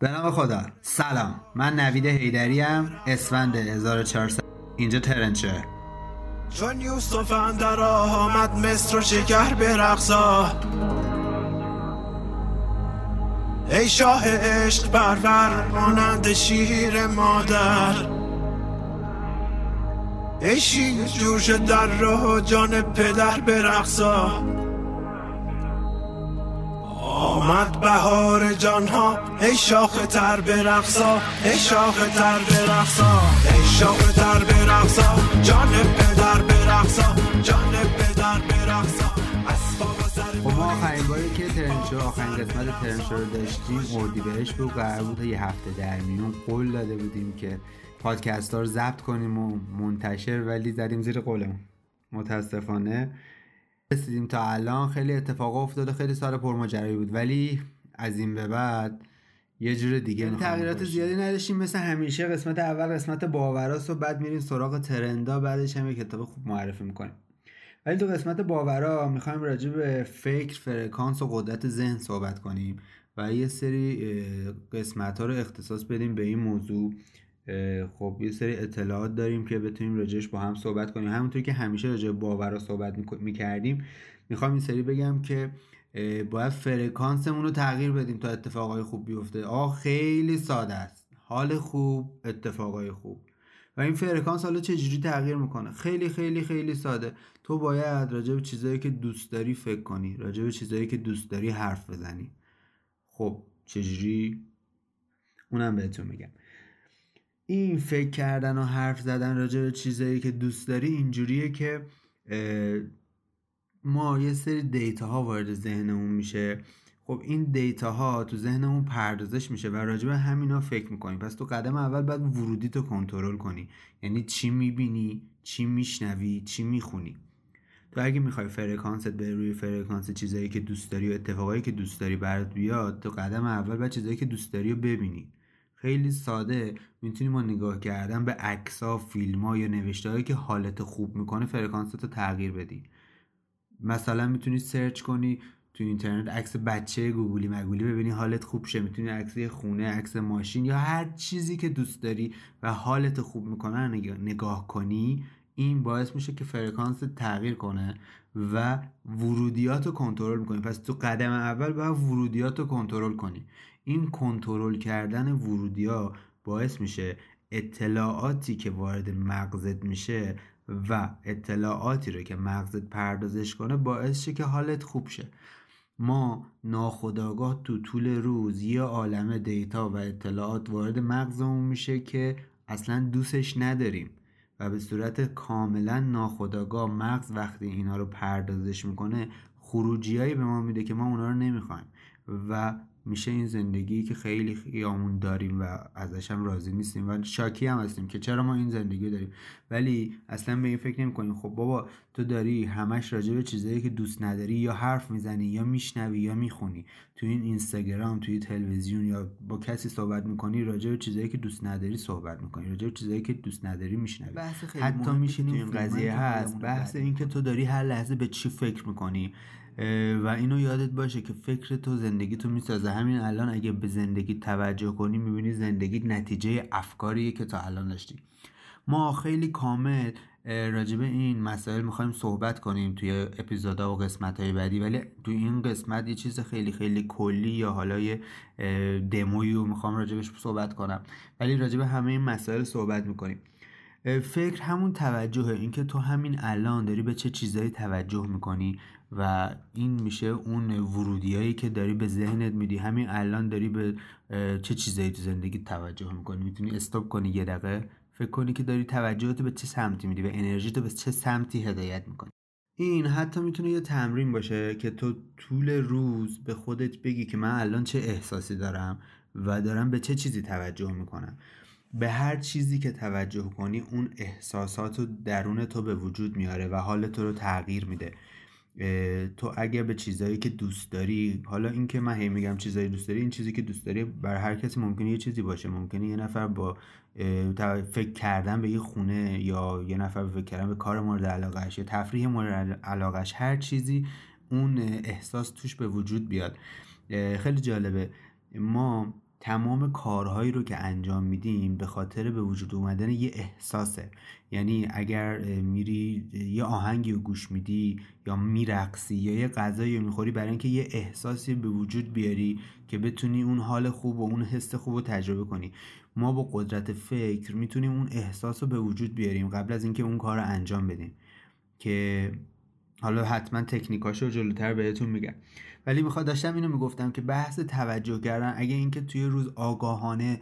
به نام خدا. سلام. من نوید هیدری ام. اسفند 1400 اینجا ترنچه. چون یوسف اندر آمد مصر و شکر به رقصا. ای شاه عشق پرور مانند شیر مادر. ای شیر جوش در راه جان پدر به رقصا. آمد بهار جان ها ای شاخ تر به رقصا ای شاخ تر به رقصا ای شاخ تر به رقصا جان پدر به رقصا جان پدر به رقصا. خب ما آخرین باری که ترنچو آخرین قسمت ترنچو رو داشتیم اردیبهشت بود. قرار بود یه هفته در میون قول داده بودیم که پادکست ها رو ضبط کنیم و منتشر ولی زدیم زیر قولمون. متاسفانه رسیدیم تا الان. خیلی اتفاق افتاده خیلی سال پرماجرایی بود. ولی از این به بعد یه جور دیگه تغییرات. زیادی نداشتیم. مثل همیشه قسمت اول قسمت باوراست و بعد میریم سراغ ترندا بعدش هم یه کتاب خوب معرفی می‌کنیم. ولی تو قسمت باورا می‌خوایم راجع به فکر فرکانس و قدرت ذهن صحبت کنیم و یه سری قسمت ها رو اختصاص بدیم به این موضوع. خب یه سری اطلاعات داریم که بتونیم راجعش با هم صحبت کنیم. همونطور که همیشه راجع به باورا صحبت می‌کردیم می‌خوام این سری بگم که باید فرکانسمون رو تغییر بدیم تا اتفاقای خوب بیفته. آه خیلی ساده است. حال خوب اتفاقای خوب. و این فرکانس حالا چجوری تغییر می‌کنه؟ خیلی خیلی خیلی ساده. تو باید راجع به چیزایی که دوست داری فکر کنی راجع به چیزایی که دوست داری حرف بزنی. خب چجوری اونم بهتون میگم. این فکر کردن و حرف زدن راجع به چیزایی که دوست داری اینجوریه که ما یه سری data ها وارد ذهنمون میشه. خب این data ها تو ذهنمون پردازش میشه و راجع به همینا فکر می‌کنیم. پس تو قدم اول باید ورودیتو کنترل کنی. یعنی چی می‌بینی چی میشنوی چی می‌خونی. تو اگه می‌خوای فرکانست بره روی فرکانس چیزایی که دوست داری و اتفاقایی که دوست داری برات بیاد تو قدم اول باید چیزایی که دوست داری رو ببینی. خیلی ساده. می‌تونی با نگاه کردن به عکس‌ها، فیلم‌ها یا نوشته‌هایی که حالت خوب می‌کنه فرکانست رو تغییر بدی. مثلا می‌تونی search کنی تو اینترنت عکس بچه گوگلی مگولی ببینی حالت خوب شه. می‌تونی عکس خونه عکس ماشین یا هر چیزی که دوست داری و حالت خوب می‌کنه نگاه کنی این باعث میشه که فرکانس تغییر کنه و ورودیات رو کنترل می‌کنی. پس تو قدم اول باید ورودیات رو کنترل کنی. این کنترل کردن ورودیا باعث میشه اطلاعاتی که وارد مغزت میشه و اطلاعاتی رو که مغزت پردازش کنه باعث شه که حالت خوب شه. ما ناخداگاه تو طول روز یه عالم دیتا و اطلاعات وارد مغزمون میشه که اصلا دوستش نداریم و به صورت کاملا ناخداگاه مغز وقتی اینا رو پردازش می‌کنه خروجیایی به ما میده که ما اونا رو نمی‌خوایم و میشه این زندگی که خیلی خیامون داریم و ازش هم راضی نیستیم و شاکی هم هستیم که چرا ما این زندگی داریم. ولی اصلا به این فکر نمی کنیم خب بابا تو داری همش راجع به چیزایی که دوست نداری یا حرف می‌زنی یا میشنوی یا می‌خونی. تو این اینستاگرام توی تلویزیون یا با کسی صحبت می‌کنی راجع به چیزایی که دوست نداری صحبت می‌کنی. راجع به چیزایی که دوست نداری میشنوی. حتی میشینی این قضیه هست. بحث بد این که تو داری هر لحظه به چی فکر می‌کنی. و اینو یادت باشه که فکر تو زندگی تو می‌سازه. همین الان اگه به زندگی توجه کنی می‌بینی زندگی نتیجه افکاریه که تا الان داشتی. ما خیلی کامل اه، راجب این مسائل می‌خوایم صحبت کنیم توی اپیزودها و قسمت های بعدی. ولی توی این قسمت یه چیز خیلی خیلی کلی یا حالا یه اه، دمویی رو می‌خوام راجبش صحبت کنم. ولی راجب همه این مسائل صحبت می‌کنیم. فکر همون توجهه اینکه تو همین الان داری به چه چیزایی توجه می‌کنی و این میشه اون ورودیایی که داری به ذهنت میدی. همین الان داری به چه چیزایی تو زندگی توجه می‌کنی؟ می‌تونی استوب کنی یه دقیقه؟ فکر کنی که داری توجهت به چه سمتی میدی و انرژی تو به چه سمتی هدایت می‌کنی؟ این حتی می‌تونه یه تمرین باشه که تو طول روز به خودت بگی که من الان چه احساسی دارم و دارم به چه چیزی توجه می‌کنم. به هر چیزی که توجه کنی اون احساسات و درون تو به وجود میاره و حال تو رو تغییر میده. تو اگه به چیزایی که دوست داری حالا اینکه من هی میگم چیزایی دوست داری این چیزی که دوست داری بر هر کسی ممکنه یه چیزی باشه. ممکنه یه نفر با فکر کردن به یه خونه یا یه نفر فکر کردن به کار مورد علاقهش یا تفریح مورد علاقهش هر چیزی اون احساس توش به وجود بیاد. خیلی جالبه. ما تمام کارهایی رو که انجام میدیم به خاطر به وجود اومدن یه احساسه. یعنی اگر میری یه آهنگی رو گوش میدی یا میرقصی یا یه غذایی رو می‌خوری برای اینکه یه احساسی به وجود بیاری که بتونی اون حال خوب و اون حس خوب رو تجربه کنی. ما با قدرت فکر می‌تونیم اون احساس رو به وجود بیاریم قبل از اینکه اون کار رو انجام بدیم. که حالا حتما تکنیکاشو جلوتر بهتون میگم. ولی می‌خواد داشتم اینو می‌گفتم که بحث توجه کردن اگه اینکه توی روز آگاهانه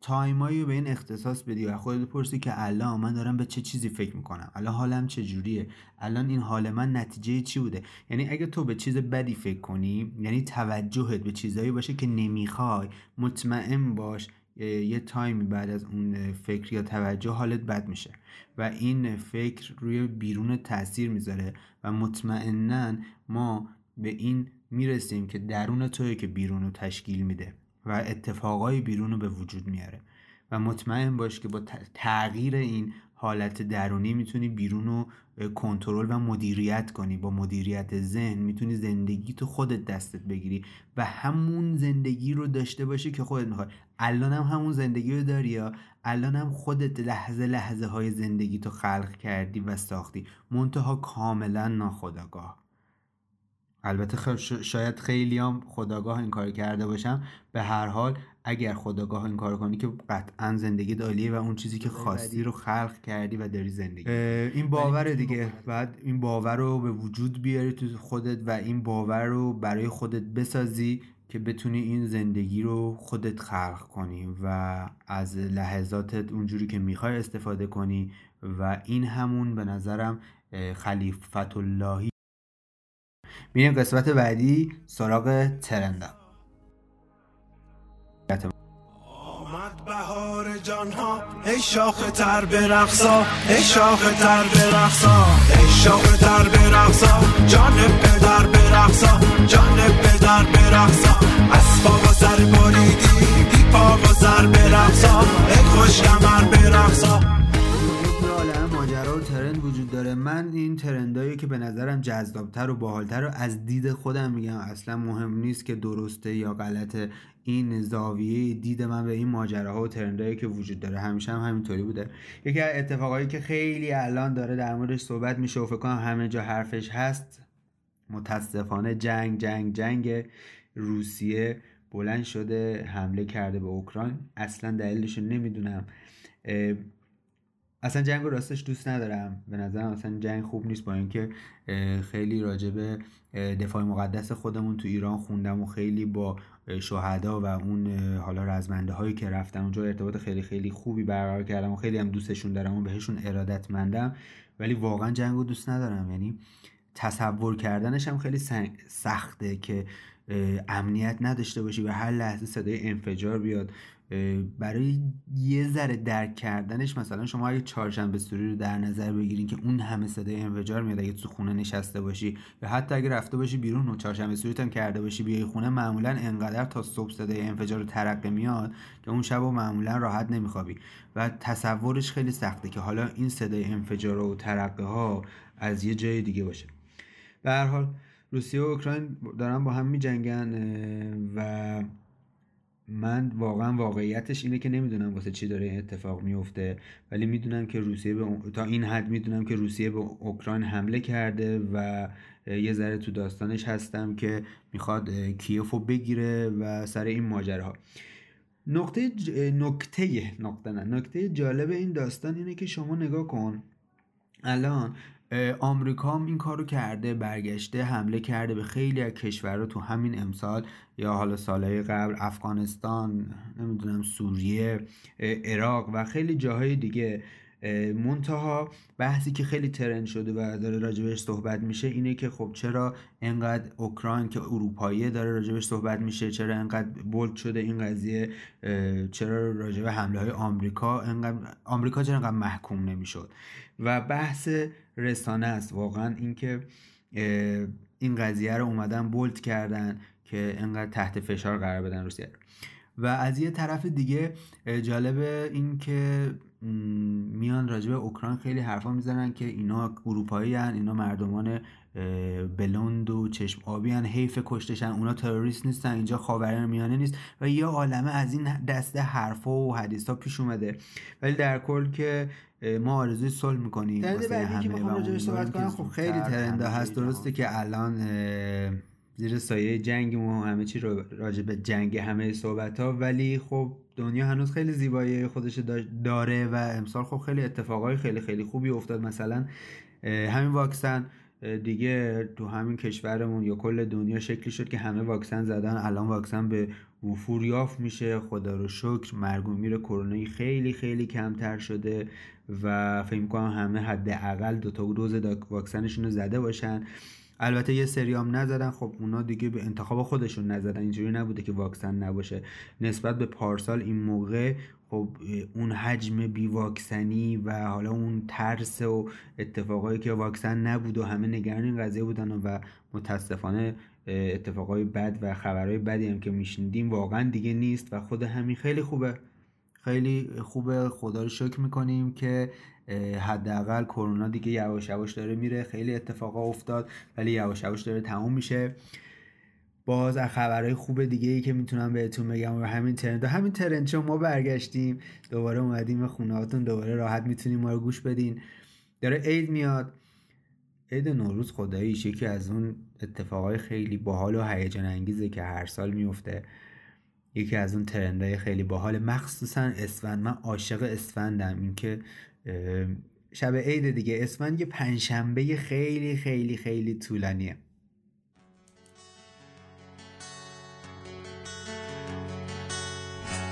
تایمایی رو به این اختصاص بدی و خودت پرسی که الان من دارم به چه چیزی فکر می‌کنم الان حالم چجوریه الان این حال من نتیجه چی بوده؟ یعنی اگه تو به چیز بدی فکر کنی یعنی توجهت به چیزایی باشه که نمی‌خوای مطمئن باش یه تایمی بعد از اون فکر یا توجه حالت بد میشه و این فکر روی بیرون تاثیر می‌ذاره و مطمئنا ما به این می‌رسیم که درون توی که بیرون رو تشکیل میده و اتفاقای بیرون رو به وجود میاره. و مطمئن باش که با تغییر این حالت درونی می‌تونی بیرون رو کنترل و مدیریت کنی. با مدیریت ذهن می‌تونی زندگی تو خودت دستت بگیری و همون زندگی رو داشته باشی که خودت می‌خوای. الان هم همون زندگی رو داری یا الان هم خودت لحظه لحظه های زندگی تو خلق کردی و ساختی. منتها کاملا ناخداگاه البته شاید خیلی هم خداگاه این کار کرده باشم. به هر حال اگر خداگاه این کار کنی که قطعا زندگی دالیه و اون چیزی که خواستی رو خلق کردی و داری زندگی این باور دیگه بعد این باور رو به وجود بیاری تو خودت و این باور رو برای خودت بسازی که بتونی این زندگی رو خودت خلق کنی و از لحظاتت اونجوری که می‌خوای استفاده کنی و این همون به نظرم خلیفت اللهی میریم قسمت بعدی سراغ ترندا. آمد بهار جان ها ای شاخ تر برقصا ای شاخ تر برقصا ای شاخ تر برقصا جان پدر برقصا جان پدر برقصا اسبا و سر بریدی بی پا و سر برقصا ای خوش کمر ترند وجود داره. من این ترندایی که به نظرم جذابتر و باحالتر رو از دید خودم میگم. اصلا مهم نیست که درسته یا غلطه. این زاویه دید من به این ماجراها و ترندایی که وجود داره همیشه هم همینطوری بوده. یکی از اتفاقایی که خیلی الان داره در موردش صحبت میشه و فکر کنم همه جا حرفش هست متاسفانه جنگ جنگ جنگ روسیه بلند شده حمله کرده به اوکراین. اصلا دلیلش نمی‌دونم. اصلا جنگ راستش دوست ندارم. به نظرم اصلا جنگ خوب نیست با اینکه خیلی راجع به دفاع مقدس خودمون تو ایران خوندم و خیلی با شهدا و اون حالا رزمنده هایی که رفتن اونجا ارتباط خیلی خیلی خوبی برقرار کردم و خیلی هم دوستشون دارم و بهشون ارادتمندم. ولی واقعا جنگ رو دوست ندارم. یعنی تصور کردنش هم خیلی سخته که امنیت نداشته باشی و هر لحظه صدای انفجار بیاد. برای یه ذره درک کردنش مثلا شما اگه چهارشنبه سوری رو در نظر بگیرین که اون همه صدای انفجار میاد اگه تو خونه نشسته باشی یا حتی اگه رفته باشی بیرون و چهارشنبه سوری هم کرده باشی بیای خونه معمولا انقدر تا صبح صدای انفجار رو ترقه میاد که اون شب و معمولا راحت نمیخوابی و تصورش خیلی سخته که حالا این صدای انفجار و ترقه ها از یه جای دیگه باشه. به هر حال روسیه و اوکراین دارن با هم میجنگن و من واقعا واقعیتش اینه که نمی‌دونم واسه چی داره این اتفاق میفته ولی می‌دونم که روسیه به تا این حد می‌دونم که روسیه به اوکراین حمله کرده و یه ذره تو داستانش هستم که می‌خواد کیوفو بگیره و سر این ماجراها. نقطه ج... نکته نقطه نه نکته جالب این داستان اینه که شما نگاه کن. الان آمریکا هم این کارو کرده برگشته حمله کرده به خیلی از کشورها تو همین امسال یا حالا سالهای قبل افغانستان نمی‌دونم سوریه عراق و خیلی جاهای دیگه. منتها بحثی که خیلی ترند شده و داره راجبش صحبت میشه اینه که خب چرا انقدر اوکراین که اروپایی داره راجبش صحبت میشه؟ چرا انقدر بولد شده این قضیه؟ چرا راجب حمله های آمریکا انقدر آمریکا چرا انقدر محکوم نمی‌شد؟ و بحث رسانه است. واقعا اینکه این قضیه رو اومدن بولد کردن که انقدر تحت فشار قرار بدن روسیه و از یه طرف دیگه جالب این که میان راجع اوکراین خیلی حرفا می‌زنن که اینا اروپایی هن اینا مردمان بلوند و چشم آبی هن حیف کشتشن اونا تروریست نیستن اینجا خاورمیانه میانه نیست و یه عالمه از این دسته حرفا و حدیث ها پیش اومده. ولی در کل که ما آرزوی صلح می‌کنیم واسه همه صحبت کنم خب خیلی ترنده هست. درسته که الان زیر سایه جنگ و همه چی راجع به جنگ همه صحبت ها ولی خب دنیا هنوز خیلی زیبایی خودش داره و امسال خب خیلی اتفاقای خیلی خیلی خوبی افتاد. مثلا همین واکسن دیگه تو همین کشورمون یا کل دنیا شکلی شد که همه واکسن زدن. الان واکسن به وفور یافت میشه خدا رو شکر مرگ و میر کرونایی خیلی خیلی کمتر شده و فکر کنم همه حداقل دو تا دوز واکسنشون رو زده باشن. البته یه سری هم نزدن خب اونا دیگه به انتخاب خودشون نزدن اینجوری نبوده که واکسن نباشه. نسبت به پارسال این موقع خب اون حجم بی واکسنی و حالا اون ترس و اتفاقایی که واکسن نبود و همه نگران این قضیه بودن و متاسفانه اتفاقای بد و خبرهای بدی هم که میشنیدیم واقعا دیگه نیست و خود همین خیلی خوبه. خیلی خوبه. خدا رو شکر می‌کنیم که حداقل کرونا دیگه یواش یواش داره میره. خیلی اتفاقا افتاد ولی یواش یواش داره تموم میشه. باز از خبرهای خوب دیگه ای که می‌تونم بهتون بگم و همین ترند همین ترند چون ما برگشتیم دوباره اومدیم خونه هاتون دوباره راحت می‌تونیم ما رو گوش بدین. داره عید میاد. عید نوروز خداییش یکی از اون اتفاقای خیلی باحال و هیجان انگیزه که هر سال میفته. یکی از اون ترندهای خیلی باحال. مخصوصا اسفند. من عاشق اسفندم. اینکه شب عید دیگه. اسفند یه پنجشنبه خیلی خیلی خیلی طولانیه.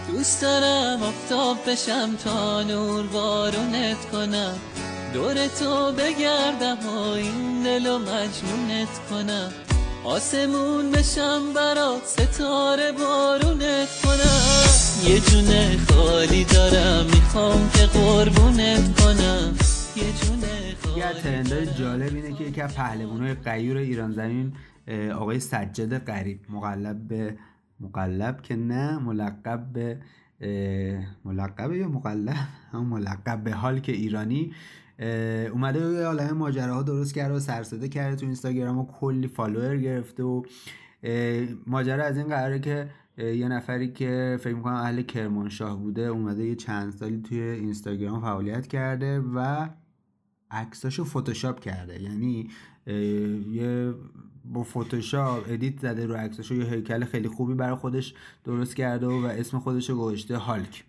دوست دارم آفتاب بشم تا نور بارونت کنم. دور تو بگردم و این دل و مجنونت کنم. آسمون بشم برات ستاره بارونت کنم. یه جونه خالی دارم می‌خوام که قربونت کنم. یه جونه خالی ترندای جالب اینه که یکی از پهلوانای غیور ایران زمین آقای سجاد قریب مقلب به مقلب که نه ملقب به ملقب یا مقلب؟ ملقب به هالک ایرانی. اومده یه عالم ماجراها درست کرده و سر و صدا کرده تو اینستاگرام و کلی follower گرفته و ماجرا از این قراره که یه نفری که فکر می‌کنم اهل کرمانشاه بوده اومده یه چند سالی توی اینستاگرام فعالیت کرده و عکساشو فتوشاپ کرده. یعنی یه با فتوشاپ edit زده رو عکساشو یه هیکل خیلی خوبی برای خودش درست کرده و اسم خودش رو گذاشته هالک.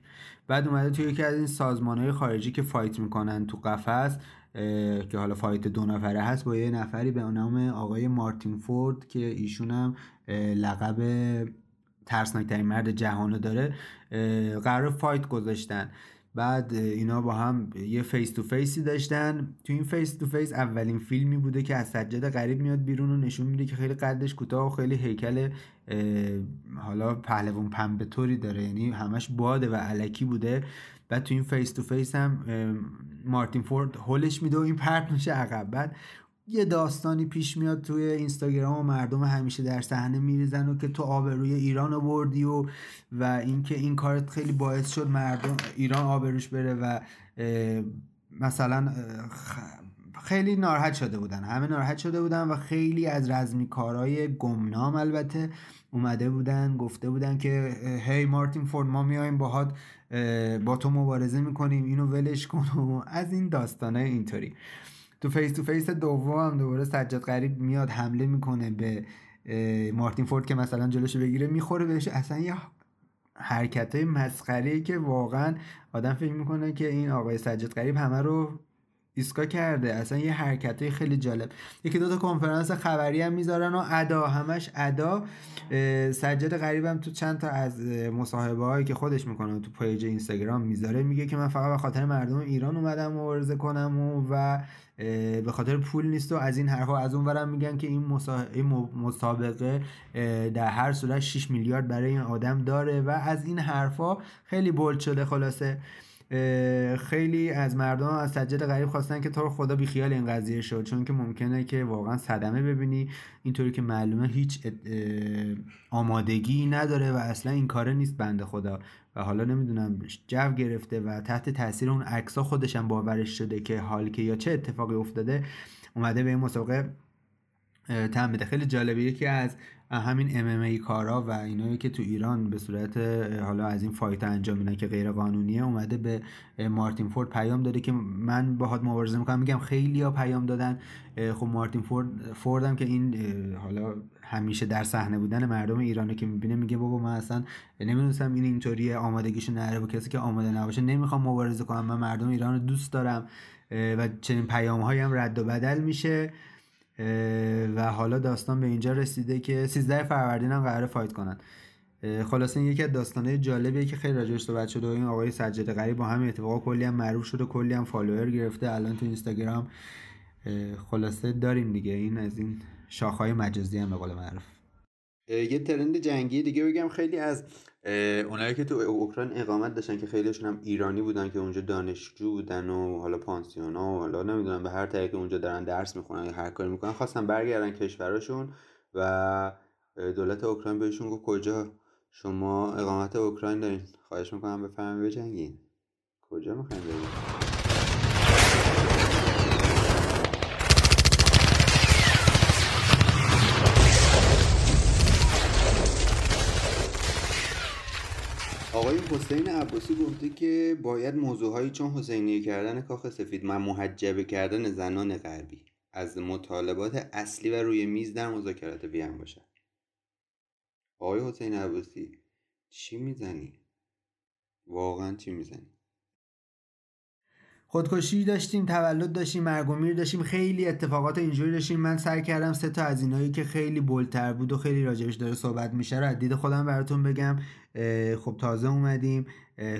بعد اومده توی یکی از این سازمان های خارجی که fight می‌کنن تو قفس که حالا fight دو نفره هست با یه نفری به نام آقای مارتین فورد که ایشون هم لقب ترسناکترین مرد جهانو داره قرار fight گذاشتن. بعد اینا با هم یه face to face ی داشتن. تو این face to face اولین فیلمی بوده که از سجاد غریب میاد بیرون و نشون میده که خیلی قدش کوتاه و خیلی هیکل حالا پهلوان پنبه طوری داره یعنی همش باده و الکی بوده. بعد تو این face to face هم مارتین فورد هولش میده و این پرت میشه عقب. بعد یه داستانی پیش میاد توی اینستاگرام و مردم همیشه در صحنه میریزن و که تو آبروی ایران رو بردی و و اینکه این کارت خیلی باعث شد مردم ایران آبروش بره و مثلا خیلی ناراحت شده بودن. همه ناراحت شده بودن و خیلی از رزمی کارهای گمنام البته اومده بودن گفته بودن که هی مارتین فورد ما میایم باهات با تو مبارزه می‌کنیم اینو ولش کن. و از این داستانه اینطوری. تو face to face دوم دوباره سجاد غریب میاد حمله می‌کنه به مارتین فورد که مثلا جلوشو بگیره می‌خوره بهش. اصلا یه حرکت های مسخره که واقعا آدم فکر می‌کنه که این آقای سجاد غریب همه رو ایسگا کرده. اصلا یه حرکت خیلی جالب. یکی دو تا کنفرانس خبری هم می‌ذارن و ادا همش ادا. سجاد غریبم تو چند تا از مصاحبه هایی که خودش می‌کنه تو پیج اینستاگرام می‌ذاره میگه که من فقط به خاطر مردم ایران اومدم مبارزه کنم و, و به خاطر پول نیست و از این حرفا از اون ورم میگن که این مسابقه در هر صورت 6 میلیارد برای این آدم داره و از این حرفا خیلی بولد شده خلاصه. خیلی از مردم از سجاد غریب خواستن که تو رو خدا بیخیال این قضیه شد چون که ممکنه که واقعا صدمه ببینی. اینطوری که معلومه هیچ آمادگی نداره و اصلا این کاره نیست بنده خدا. و حالا نمی‌دونم جو گرفته و تحت تاثیر اون عکسا خودشم باورش شده که حال که یا چه اتفاقی افتاده اومده به این مسابقه تم بده خیلی جالبه. یکی از همین ای کارا و اینایی که تو ایران به صورت حالا از این فایت انجام میدن که غیر قانونیه اومده به مارتین فورد پیام داده که من باهات مبارزه می‌کنم. میگم خیلی ها پیام دادن. خب مارتین فورد فوردم که این حالا همیشه در صحنه بودن مردم ایرانه که می‌بینه میگه بابا من اصلا نمی‌دونستم این اینطوریه آمادگیشو نره با کسی که آماده نباشه. نمی‌خوام مبارزه کنم. من مردم ایران رو دوست دارم. و چنین پیام هم رد و بدل میشه. و حالا داستان به اینجا رسیده که 13 فروردین هم قرار فایت کنن. خلاصه این یکی از داستانه جالبیه که خیلی راجعش صحبت شده و این آقای سجاد غریب با همین اتفاقا کلی هم معروف شده کلی هم فالوور گرفته. الان تو اینستاگرام خلاصه داریم دیگه. این از این شاخهای مجازی هم به قول معروف. یه ترند جنگی دیگه بگم. خیلی از اونایی که تو اوکراین اقامت داشتن که خیلیشون هم ایرانی بودن که اونجا دانشجو بودن و حالا پانسیونا و حالا نمی‌دونم به هر طریقی اونجا دارن درس می‌خونن یا هر کاری می‌کنن خواستن برگردن کشورشون و دولت اوکراین بهشون گفت کجا؟ شما اقامت اوکراین دارین. خواهش می‌کنم بفهمید بجنگین. کجا می‌خواین آقای حسین عباسی گفته که باید موضوعهایی چون حسینیه کردن کاخ سفید و محجبه کردن زنان غربی از مطالبات اصلی و روی میز در مذاکرات وین باشد آقای حسین عباسی چی می‌زنی؟ واقعا چی می‌زنی؟ خودکشی داشتیم تولد داشتیم مرگ و میر داشتیم خیلی اتفاقات اینجوری داشتیم. من سعی کردم سه تا از اینایی که خیلی بولتر بود و خیلی راجبش داره صحبت میشه رو از دید خودم براتون بگم. خب تازه اومدیم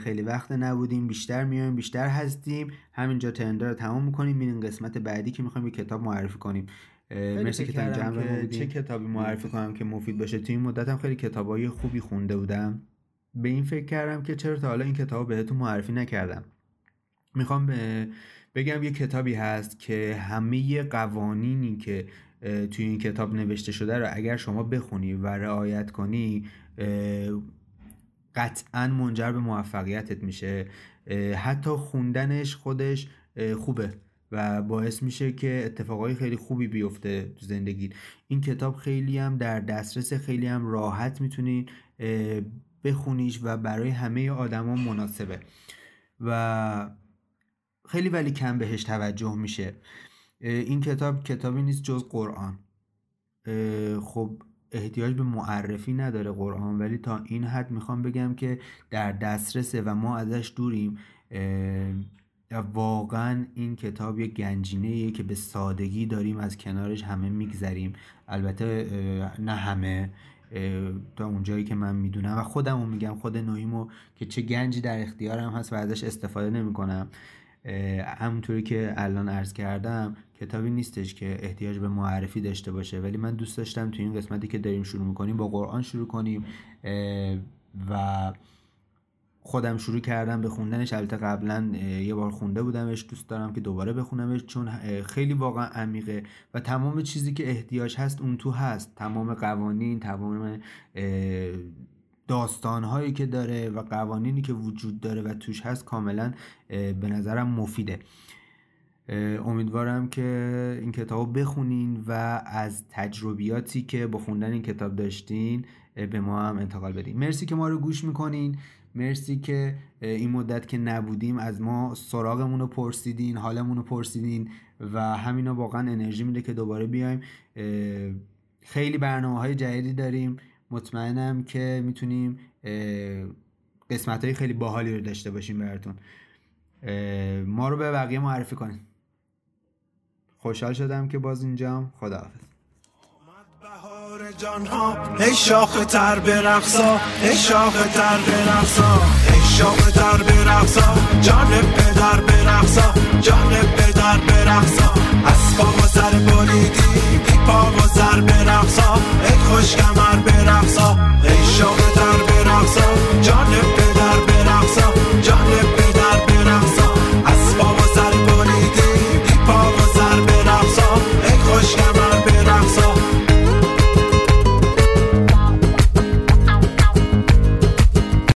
خیلی وقت نبودیم بیشتر میایم بیشتر هستیم. همینجا ترندا رو تمام می‌کنیم میریم قسمت بعدی که می‌خوایم یه کتاب معرفی کنیم. مرسی که تا چه کتابی معرفی کنم که مفید باشه. تو این مدت هم خیلی کتابای خوبی خونده بودم. به این فکر کردم که چرا تا حالا این کتاب بهتون معرفی نکردم. می‌خوام بگم یه کتابی هست که همه قوانینی که توی این کتاب نوشته شده رو اگر شما بخونی و رعایت کنی قطعا منجر به موفقیتت میشه. حتی خوندنش خودش خوبه و باعث میشه که اتفاقای خیلی خوبی بیفته تو زندگی این کتاب خیلی هم در دسترس خیلی هم راحت می‌تونید بخونیش و برای همه آدما مناسبه. و خیلی ولی کم بهش توجه میشه. این کتاب کتابی نیست جز قرآن. خب احتیاج به معرفی نداره قرآن ولی تا این حد می‌خوام بگم که در دسترسه و ما ازش دوریم. واقعا این کتاب یک گنجینه که به سادگی داریم از کنارش همه میگذریم. البته نه همه تا اونجایی که من می‌دونم. و خودمو میگم خود نویمو که چه گنجی در اختیارم هست و ازش استفاده نمی‌کنم. همونطوری که الان عرض کردم کتابی نیستش که احتیاج به معرفی داشته باشه. ولی من دوست داشتم تو این قسمتی که داریم شروع می‌کنیم با قرآن شروع کنیم و خودم شروع کردم به خوندنش. البته قبلا یه بار خونده بودمش. دوست دارم که دوباره بخونمش چون خیلی واقعا عمیقه. و تمام چیزی که احتیاج هست اون تو هست. تمام قوانین تمام داستانهایی که داره و قوانینی که وجود داره و توش هست کاملا به نظرم مفیده. امیدوارم که این کتاب بخونین و از تجربیاتی که با خوندن این کتاب داشتین به ما هم انتقال بدین. مرسی که ما رو گوش می‌کنین. مرسی که این مدت که نبودیم از ما سراغمون رو پرسیدین حالمون رو پرسیدین و همینا واقعا انرژی میده که دوباره بیایم. خیلی برنامه های جدیدی داریم. مطمئنم که می‌تونیم قسمت های خیلی باحالی رو داشته باشیم براتون. ما رو به بقیه معرفی کنیم خوشحال شدم که باز اینجام. خداحافظ. جان ها ای شاخ تر برقصا ای شاخ تر برقصا ای شاخ تر برقصا جان پدر برقصا جان پدر برقصا از اسباب و زر بریدی بی پا و زر به رقصا ای خوش کمر به ای در به رقصا پدر به جان جانب